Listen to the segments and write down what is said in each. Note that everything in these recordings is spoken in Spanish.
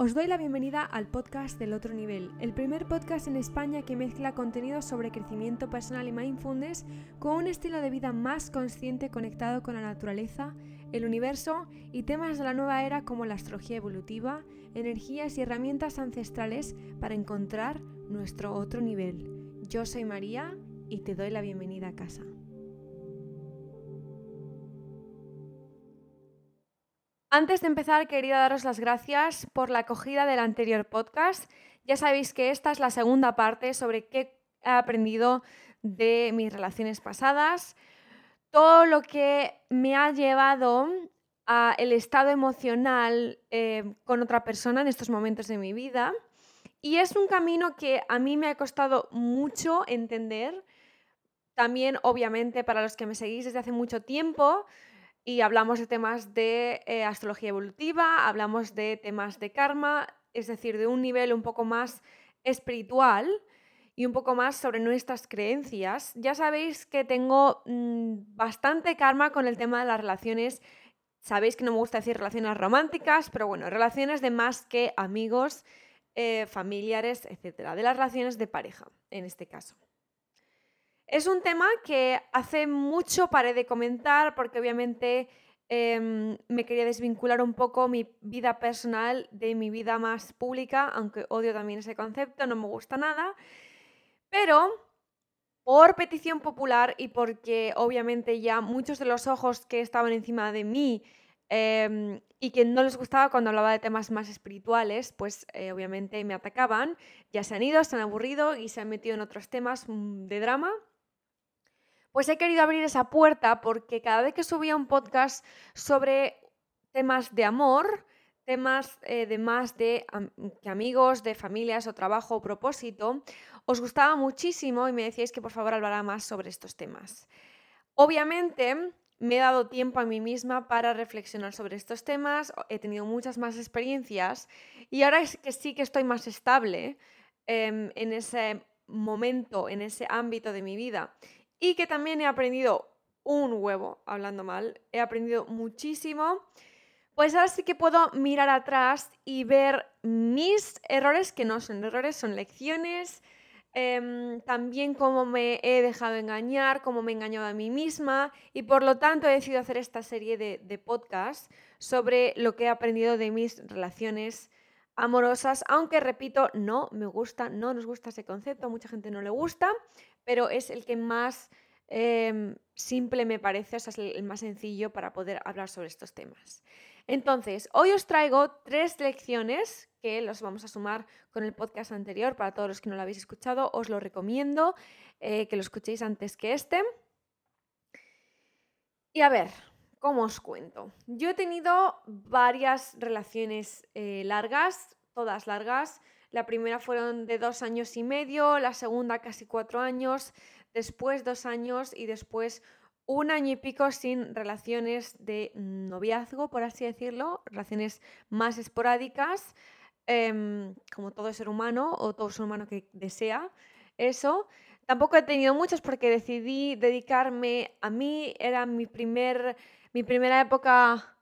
Os doy la bienvenida al podcast del otro nivel, el primer podcast en España que mezcla contenidos sobre crecimiento personal y mindfulness con un estilo de vida más consciente conectado con la naturaleza, el universo y temas de la nueva era como la astrología evolutiva, energías y herramientas ancestrales para encontrar nuestro otro nivel. Yo soy María y te doy la bienvenida a casa. Antes de empezar, quería daros las gracias por la acogida del anterior podcast. Ya sabéis que esta es la segunda parte sobre qué he aprendido de mis relaciones pasadas, todo lo que me ha llevado a el estado emocional eh, con otra persona en estos momentos de mi vida. Y es un camino que a mí me ha costado mucho entender. También, obviamente, para los que me seguís desde hace mucho tiempo, y hablamos de temas de eh, astrología evolutiva, hablamos de temas de karma, es decir, de un nivel un poco más espiritual y un poco más sobre nuestras creencias. Ya sabéis que tengo mm, bastante karma con el tema de las relaciones. Sabéis que no me gusta decir relaciones románticas, pero bueno, relaciones de más que amigos, eh, familiares, etcétera, de las relaciones de pareja, en este caso. Es un tema que hace mucho paré de comentar porque obviamente em, me quería desvincular un poco mi vida personal de mi vida más pública, aunque odio también ese concepto, no me gusta nada. Pero por petición popular y porque obviamente ya muchos de los ojos que estaban encima de mí em, y que no les gustaba cuando hablaba de temas más espirituales, pues eh, obviamente me atacaban, ya se han ido, se han aburrido y se han metido en otros temas mm, de drama pues he querido abrir esa puerta porque cada vez que subía un podcast sobre temas de amor, temas eh, de más de que amigos, de familias o trabajo o propósito, os gustaba muchísimo y me decíais que por favor hablara más sobre estos temas. Obviamente me he dado tiempo a mí misma para reflexionar sobre estos temas, he tenido muchas más experiencias y ahora es que sí que estoy más estable em, en ese momento, en ese ámbito de mi vida y que también he aprendido un huevo, hablando mal, he aprendido muchísimo. Pues ahora sí que puedo mirar atrás y ver mis errores, que no son errores, son lecciones. Em, también cómo me he dejado engañar, cómo me he engañado a mí misma y por lo tanto he decidido hacer esta serie de, de podcasts sobre lo que he aprendido de mis relaciones amorosas, aunque repito, no me gusta, no nos gusta ese concepto, mucha gente no le gusta, pero es el que más em, simple me parece, o sea, es el más sencillo para poder hablar sobre estos temas. Entonces, hoy os traigo tres lecciones que los vamos a sumar con el podcast anterior. Para todos los que no lo habéis escuchado, os lo recomiendo eh, que lo escuchéis antes que este. Y a ver, ¿cómo os cuento? Yo he tenido varias relaciones eh, largas, todas largas. La primera fueron de dos años y medio, la segunda casi cuatro años, después dos años y después un año y pico sin relaciones de noviazgo, por así decirlo, relaciones más esporádicas, em, como todo ser humano o todo ser humano que desea eso. Tampoco he tenido muchas porque decidí dedicarme a mí, era mi, primer, mi primera época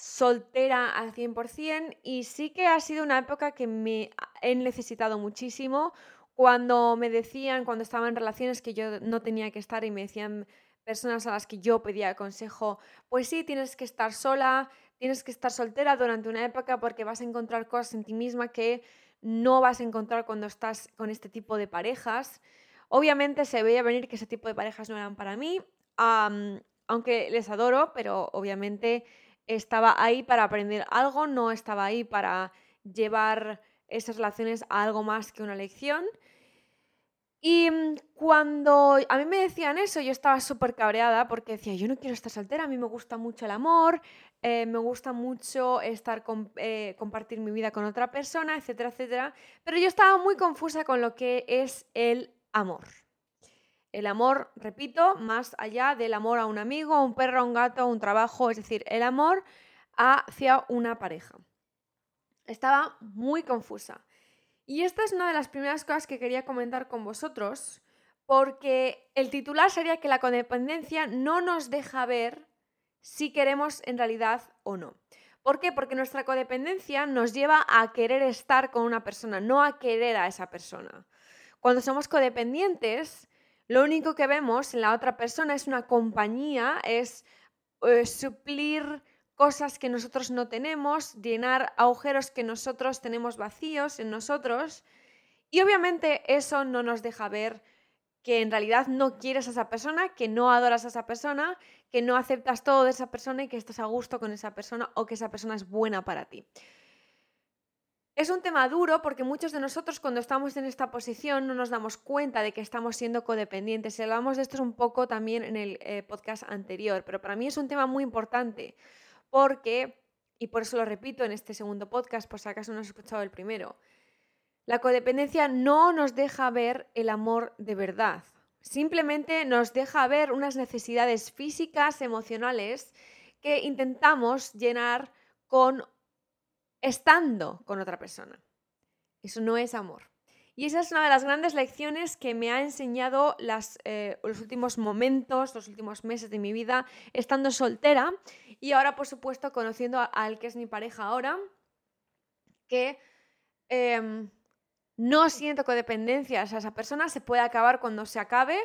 soltera al 100% y sí que ha sido una época que me he necesitado muchísimo cuando me decían, cuando estaba en relaciones que yo no tenía que estar y me decían personas a las que yo pedía consejo, pues sí, tienes que estar sola, tienes que estar soltera durante una época porque vas a encontrar cosas en ti misma que no vas a encontrar cuando estás con este tipo de parejas. Obviamente se veía venir que ese tipo de parejas no eran para mí, aunque les adoro, pero obviamente estaba ahí para aprender algo, no estaba ahí para llevar esas relaciones a algo más que una lección. Y mm, cuando a mí me decían eso, yo estaba súper cabreada porque decía, yo no quiero estar soltera, a mí me gusta mucho el amor, eh, me gusta mucho estar eh, compartir mi vida con otra persona, etcétera, etcétera. Pero yo estaba muy confusa con lo que es el amor. El amor, repito, más allá del amor a un amigo, a un perro, a un gato, a un trabajo, es decir, el amor hacia una pareja. Estaba muy confusa. Y esta es una de las primeras cosas que quería comentar con vosotros, porque el titular sería que la codependencia no nos deja ver si queremos en realidad o no. ¿Por qué? Porque nuestra codependencia nos lleva a querer estar con una persona, no a querer a esa persona. Cuando somos codependientes, lo único que vemos en la otra persona es una compañía, es eh, suplir cosas que nosotros no tenemos, llenar agujeros que nosotros tenemos vacíos en nosotros. Y obviamente eso no nos deja ver que en realidad no quieres a esa persona, que no adoras a esa persona, que no aceptas todo de esa persona y que estás a gusto con esa persona o que esa persona es buena para ti. Es un tema duro porque muchos de nosotros cuando estamos en esta posición no nos damos cuenta de que estamos siendo codependientes. Hablamos de esto un poco también en el eh, podcast anterior, pero para mí es un tema muy importante porque, y por eso lo repito en este segundo podcast, por si acaso no has escuchado el primero, la codependencia no nos deja ver el amor de verdad. Simplemente nos deja ver unas necesidades físicas, emocionales, que intentamos llenar con estando con otra persona. Eso no es amor. Y esa es una de las grandes lecciones que me ha enseñado eh, los últimos momentos, los últimos meses de mi vida, estando soltera y ahora, por supuesto, conociendo al que es mi pareja ahora, que em, no siento codependencia. Sea, esa persona se puede acabar cuando se acabe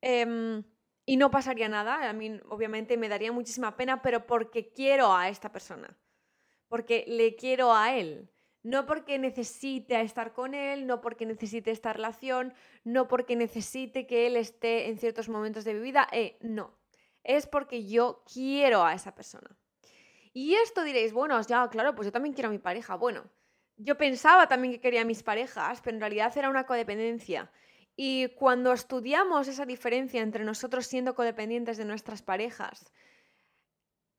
em, y no pasaría nada. A mí, obviamente, me daría muchísima pena, pero porque quiero a esta persona. Porque le quiero a él. No porque necesite estar con él, no porque necesite esta relación, no porque necesite que él esté en ciertos momentos de mi vida. Eh, no. Es porque yo quiero a esa persona. Y esto diréis, bueno, ya, claro, pues yo también quiero a mi pareja. Bueno, yo pensaba también que quería a mis parejas, pero en realidad era una codependencia. Y cuando estudiamos esa diferencia entre nosotros siendo codependientes de nuestras parejas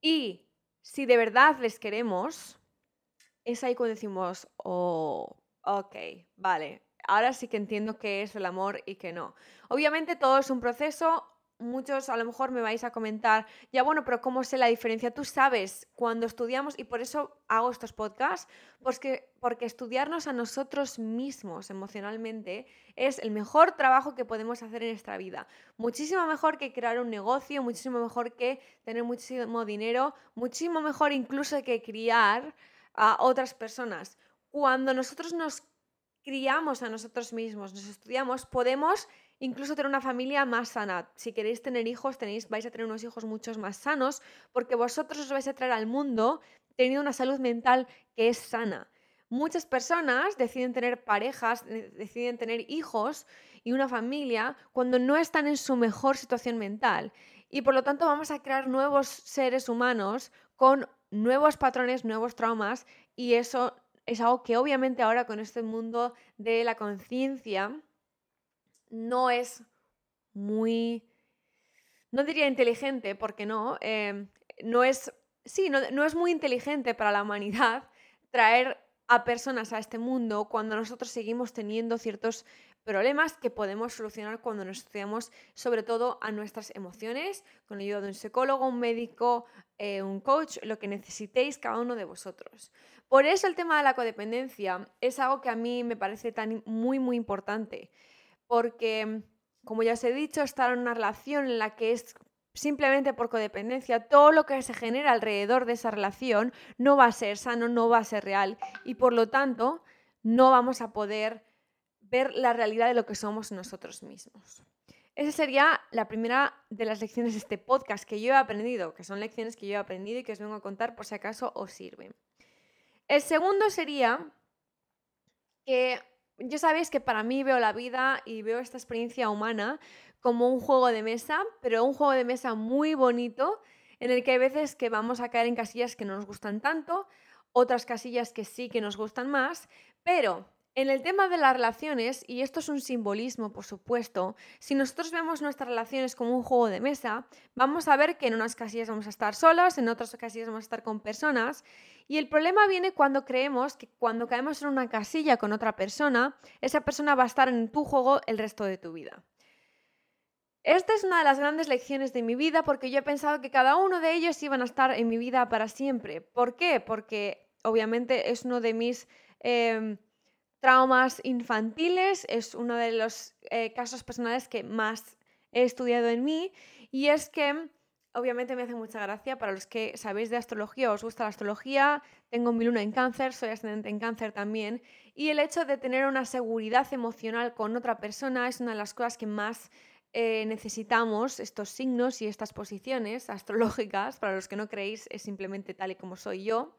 y si de verdad les queremos, es ahí cuando decimos, oh, ok, vale, ahora sí que entiendo qué es el amor y qué no. Obviamente todo es un proceso, muchos a lo mejor me vais a comentar, ya bueno, pero ¿cómo sé la diferencia? Tú sabes cuando estudiamos, y por eso hago estos podcasts, porque, porque estudiarnos a nosotros mismos emocionalmente es el mejor trabajo que podemos hacer en nuestra vida. Muchísimo mejor que crear un negocio, muchísimo mejor que tener muchísimo dinero, muchísimo mejor incluso que criar a otras personas. Cuando nosotros nos criamos a nosotros mismos, nos estudiamos, podemos incluso tener una familia más sana. Si queréis tener hijos, tenéis, vais a tener unos hijos muchos más sanos porque vosotros os vais a traer al mundo teniendo una salud mental que es sana. Muchas personas deciden tener parejas, deciden tener hijos y una familia cuando no están en su mejor situación mental. Y por lo tanto vamos a crear nuevos seres humanos con nuevos patrones, nuevos traumas y eso es algo que obviamente ahora con este mundo de la conciencia no es muy, no diría inteligente, porque no, em, no es, sí, no, no es muy inteligente para la humanidad traer a personas a este mundo cuando nosotros seguimos teniendo ciertos problemas que podemos solucionar cuando nos estudiamos sobre todo a nuestras emociones, con la ayuda de un psicólogo, un médico, eh, un coach, lo que necesitéis cada uno de vosotros. Por eso el tema de la codependencia es algo que a mí me parece tan muy, muy importante porque, como ya os he dicho, estar en una relación en la que es simplemente por codependencia, todo lo que se genera alrededor de esa relación no va a ser sano, no va a ser real y por lo tanto no vamos a poder ver la realidad de lo que somos nosotros mismos. Esa sería la primera de las lecciones de este podcast que yo he aprendido, que son lecciones que yo he aprendido y que os vengo a contar por si acaso os sirven. El segundo sería que yo sabéis que para mí veo la vida y veo esta experiencia humana como un juego de mesa, pero un juego de mesa muy bonito en el que hay veces que vamos a caer en casillas que no nos gustan tanto, otras casillas que sí que nos gustan más, pero en el tema de las relaciones, y esto es un simbolismo, por supuesto, si nosotros vemos nuestras relaciones como un juego de mesa, vamos a ver que en unas casillas vamos a estar solos, en otras casillas vamos a estar con personas, y el problema viene cuando creemos que cuando caemos en una casilla con otra persona, esa persona va a estar en tu juego el resto de tu vida. Esta es una de las grandes lecciones de mi vida porque yo he pensado que cada uno de ellos iban a estar en mi vida para siempre. ¿Por qué? Porque obviamente es uno de mis... Em, traumas infantiles es uno de los eh, casos personales que más he estudiado en mí y es que obviamente me hace mucha gracia para los que sabéis de astrología, os gusta la astrología, tengo mi luna en cáncer, soy ascendente en cáncer también, y el hecho de tener una seguridad emocional con otra persona es una de las cosas que más eh, necesitamos, estos signos y estas posiciones astrológicas, para los que no creéis es simplemente tal y como soy yo,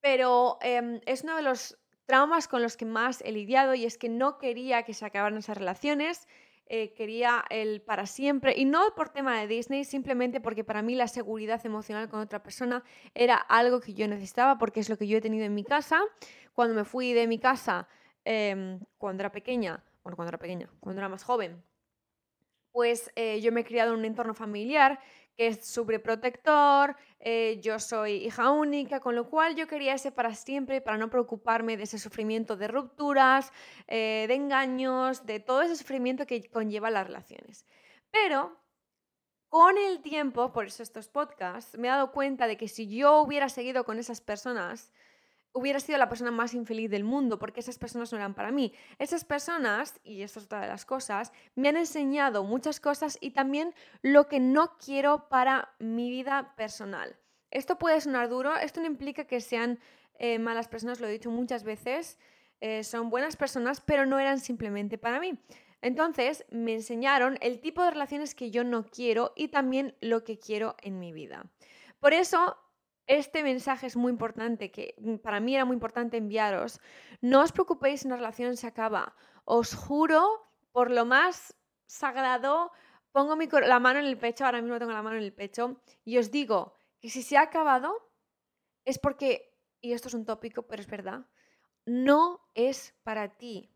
pero em, es uno de los traumas con los que más he lidiado y es que no quería que se acabaran esas relaciones, eh, quería el para siempre, y no por tema de Disney, simplemente porque para mí la seguridad emocional con otra persona era algo que yo necesitaba, porque es lo que yo he tenido en mi casa. Cuando me fui de mi casa, em, cuando era pequeña, bueno, cuando era pequeña, cuando era más joven, pues eh, yo me he criado en un entorno familiar que es sobreprotector, eh, yo soy hija única, con lo cual yo quería ese para siempre, para no preocuparme de ese sufrimiento de rupturas, eh, de engaños, de todo ese sufrimiento que conlleva las relaciones. Pero con el tiempo, por eso estos podcasts, me he dado cuenta de que si yo hubiera seguido con esas personas, hubiera sido la persona más infeliz del mundo, porque esas personas no eran para mí. Esas personas, y esto es otra de las cosas, me han enseñado muchas cosas y también lo que no quiero para mi vida personal. Esto puede sonar duro, esto no implica que sean eh, malas personas, lo he dicho muchas veces, eh, son buenas personas, pero no eran simplemente para mí. Entonces me enseñaron el tipo de relaciones que yo no quiero y también lo que quiero en mi vida. Por eso este mensaje es muy importante, que mm, para mí era muy importante enviaros. No os preocupéis si una relación se acaba. Os juro, por lo más sagrado, pongo la mano en el pecho, ahora mismo tengo la mano en el pecho, y os digo que si se ha acabado es porque, y esto es un tópico, pero es verdad, no es para ti.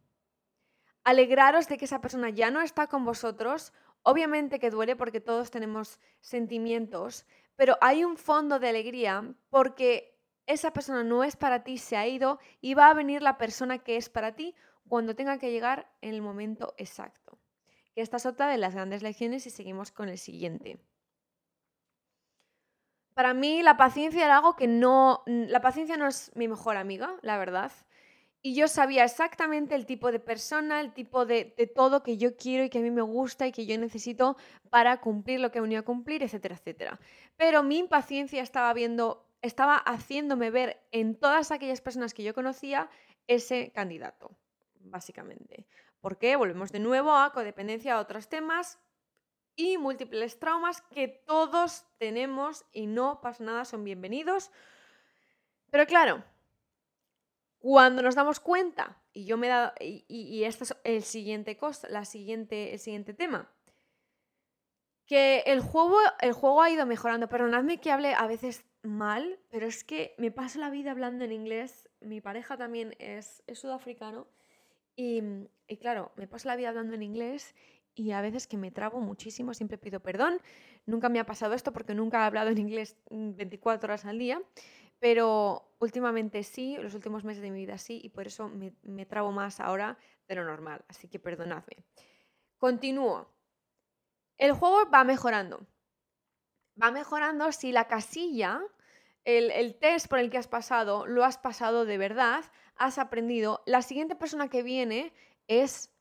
Alegraros de que esa persona ya no está con vosotros. Obviamente que duele porque todos tenemos sentimientos, pero hay un fondo de alegría porque esa persona no es para ti, se ha ido y va a venir la persona que es para ti cuando tenga que llegar en el momento exacto. Esta es otra de las grandes lecciones y seguimos con el siguiente. Para mí la paciencia era algo que no... La paciencia no es mi mejor amiga, la verdad. Y yo sabía exactamente el tipo de persona, el tipo de, todo que yo quiero y que a mí me gusta y que yo necesito para cumplir lo que he venido a cumplir, etcétera, etcétera. Pero mi impaciencia estaba viendo, estaba haciéndome ver en todas aquellas personas que yo conocía ese candidato, básicamente. ¿Por qué? Volvemos de nuevo a codependencia, a otros temas y múltiples traumas que todos tenemos y no pasa nada, son bienvenidos. Pero claro, cuando nos damos cuenta, y yo me he dado, y, y, este es el siguiente cosa, la siguiente, el siguiente tema, que el juego, el juego ha ido mejorando. Perdonadme que hable a veces mal, pero es que me paso la vida hablando en inglés. Mi pareja también es, sudafricano. Y, y, claro, me paso la vida hablando en inglés y a veces que me trabo muchísimo, siempre pido perdón. Nunca me ha pasado esto porque nunca he hablado en inglés 24 horas al día. Pero últimamente sí, los últimos meses de mi vida sí, y por eso me, me trabo más ahora de lo normal. Así que perdonadme. Continúo. El juego va mejorando. Va mejorando si la casilla, el, el, test por el que has pasado, lo has pasado de verdad, has aprendido. La siguiente persona que viene es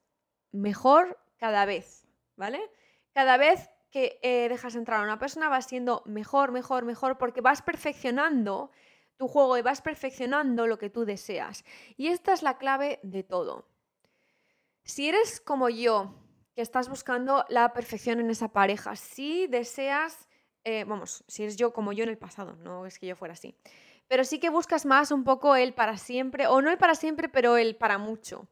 mejor cada vez, ¿vale? Cada vez que eh, dejas entrar a una persona va siendo mejor, mejor, mejor, porque vas perfeccionando tu juego y vas perfeccionando lo que tú deseas. Y esta es la clave de todo. Si eres como yo, que estás buscando la perfección en esa pareja, si deseas, eh, vamos, si eres yo como yo en el pasado, no es que yo fuera así, pero sí que buscas más un poco el para siempre, o no el para siempre, pero el para mucho.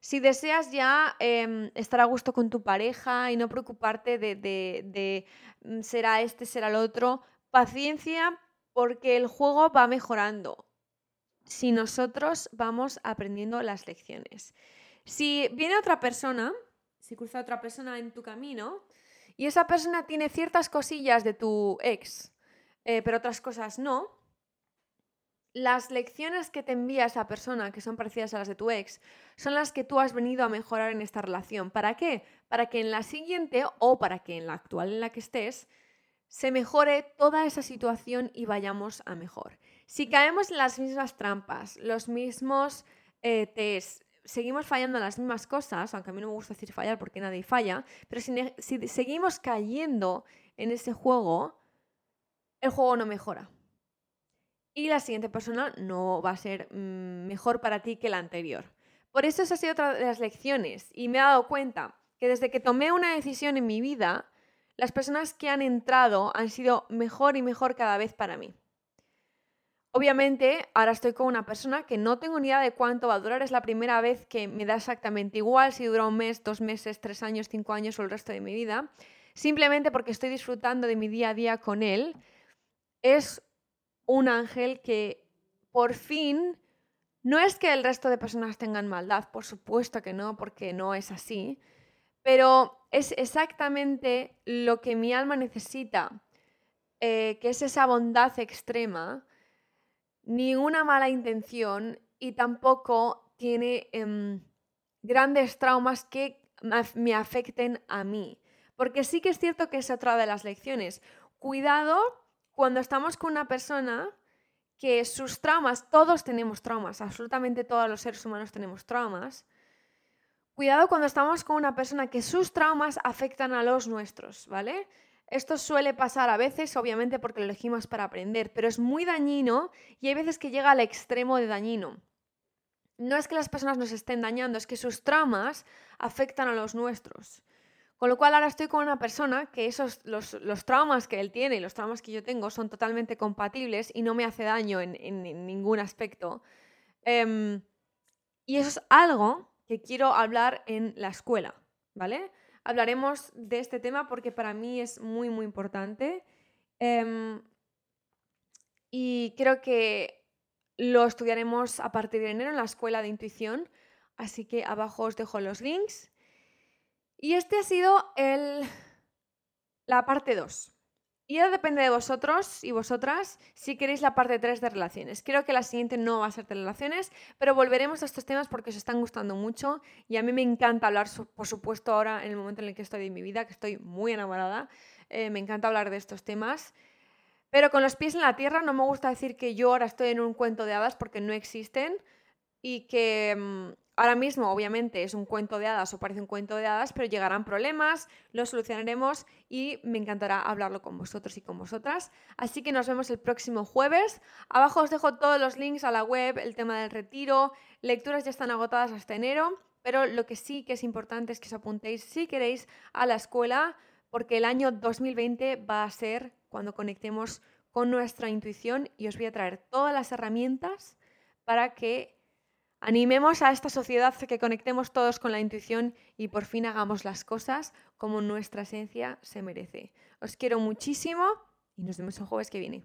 Si deseas ya em, estar a gusto con tu pareja y no preocuparte de, de, de mm, será este, será el otro, paciencia porque el juego va mejorando si nosotros vamos aprendiendo las lecciones. Si viene otra persona, si cruza otra persona en tu camino y esa persona tiene ciertas cosillas de tu ex, eh, pero otras cosas no, las lecciones que te envía esa persona, que son parecidas a las de tu ex, son las que tú has venido a mejorar en esta relación. ¿Para qué? Para que en la siguiente o para que en la actual en la que estés se mejore toda esa situación y vayamos a mejor. Si caemos en las mismas trampas, los mismos eh, test, seguimos fallando en las mismas cosas, aunque a mí no me gusta decir fallar porque nadie falla, pero si, seguimos cayendo en ese juego, el juego no mejora. Y la siguiente persona no va a ser mm, mejor para ti que la anterior. Por eso esa ha sido otra de las lecciones y me he dado cuenta que desde que tomé una decisión en mi vida, las personas que han entrado han sido mejor y mejor cada vez para mí. Obviamente, ahora estoy con una persona que no tengo ni idea de cuánto va a durar. Es la primera vez que me da exactamente igual si dura un mes, dos meses, tres años, cinco años o el resto de mi vida. Simplemente porque estoy disfrutando de mi día a día con él. Es un ángel que por fin no es que el resto de personas tengan maldad, por supuesto que no, porque no es así, pero es exactamente lo que mi alma necesita, eh, que es esa bondad extrema ni una mala intención y tampoco tiene em, grandes traumas que me afecten a mí. Porque sí que es cierto que es otra de las lecciones. Cuidado cuando estamos con una persona que sus traumas, todos tenemos traumas, absolutamente todos los seres humanos tenemos traumas. Cuidado cuando estamos con una persona que sus traumas afectan a los nuestros, ¿vale? Esto suele pasar a veces, obviamente, porque lo elegimos para aprender, pero es muy dañino y hay veces que llega al extremo de dañino. No es que las personas nos estén dañando, es que sus traumas afectan a los nuestros. Con lo cual ahora estoy con una persona que esos, los, traumas que él tiene y los traumas que yo tengo son totalmente compatibles y no me hace daño en, ningún aspecto. Em, y eso es algo que quiero hablar en la escuela, ¿vale? hablaremos de este tema porque para mí es muy, muy importante. Em, y creo que lo estudiaremos a partir de enero en la Escuela de Intuición. Así que abajo os dejo los links. Y este ha sido el, la parte 2. Y ya depende de vosotros y vosotras si queréis la parte 3 de relaciones. Creo que la siguiente no va a ser de relaciones, pero volveremos a estos temas porque os están gustando mucho y a mí me encanta hablar, por supuesto, ahora en el momento en el que estoy en mi vida, que estoy muy enamorada, eh, me encanta hablar de estos temas. Pero con los pies en la tierra no me gusta decir que yo ahora estoy en un cuento de hadas porque no existen y que mm, Ahora mismo, obviamente, es un cuento de hadas o parece un cuento de hadas, pero llegarán problemas, los solucionaremos y me encantará hablarlo con vosotros y con vosotras. Así que nos vemos el próximo jueves. Abajo os dejo todos los links a la web, el tema del retiro, lecturas ya están agotadas hasta enero, pero lo que sí que es importante es que os apuntéis si queréis a la escuela, porque el año 2020 va a ser cuando conectemos con nuestra intuición y os voy a traer todas las herramientas para que Animemos a esta sociedad que conectemos todos con la intuición y por fin hagamos las cosas como nuestra esencia se merece. Os quiero muchísimo y nos vemos el jueves que viene.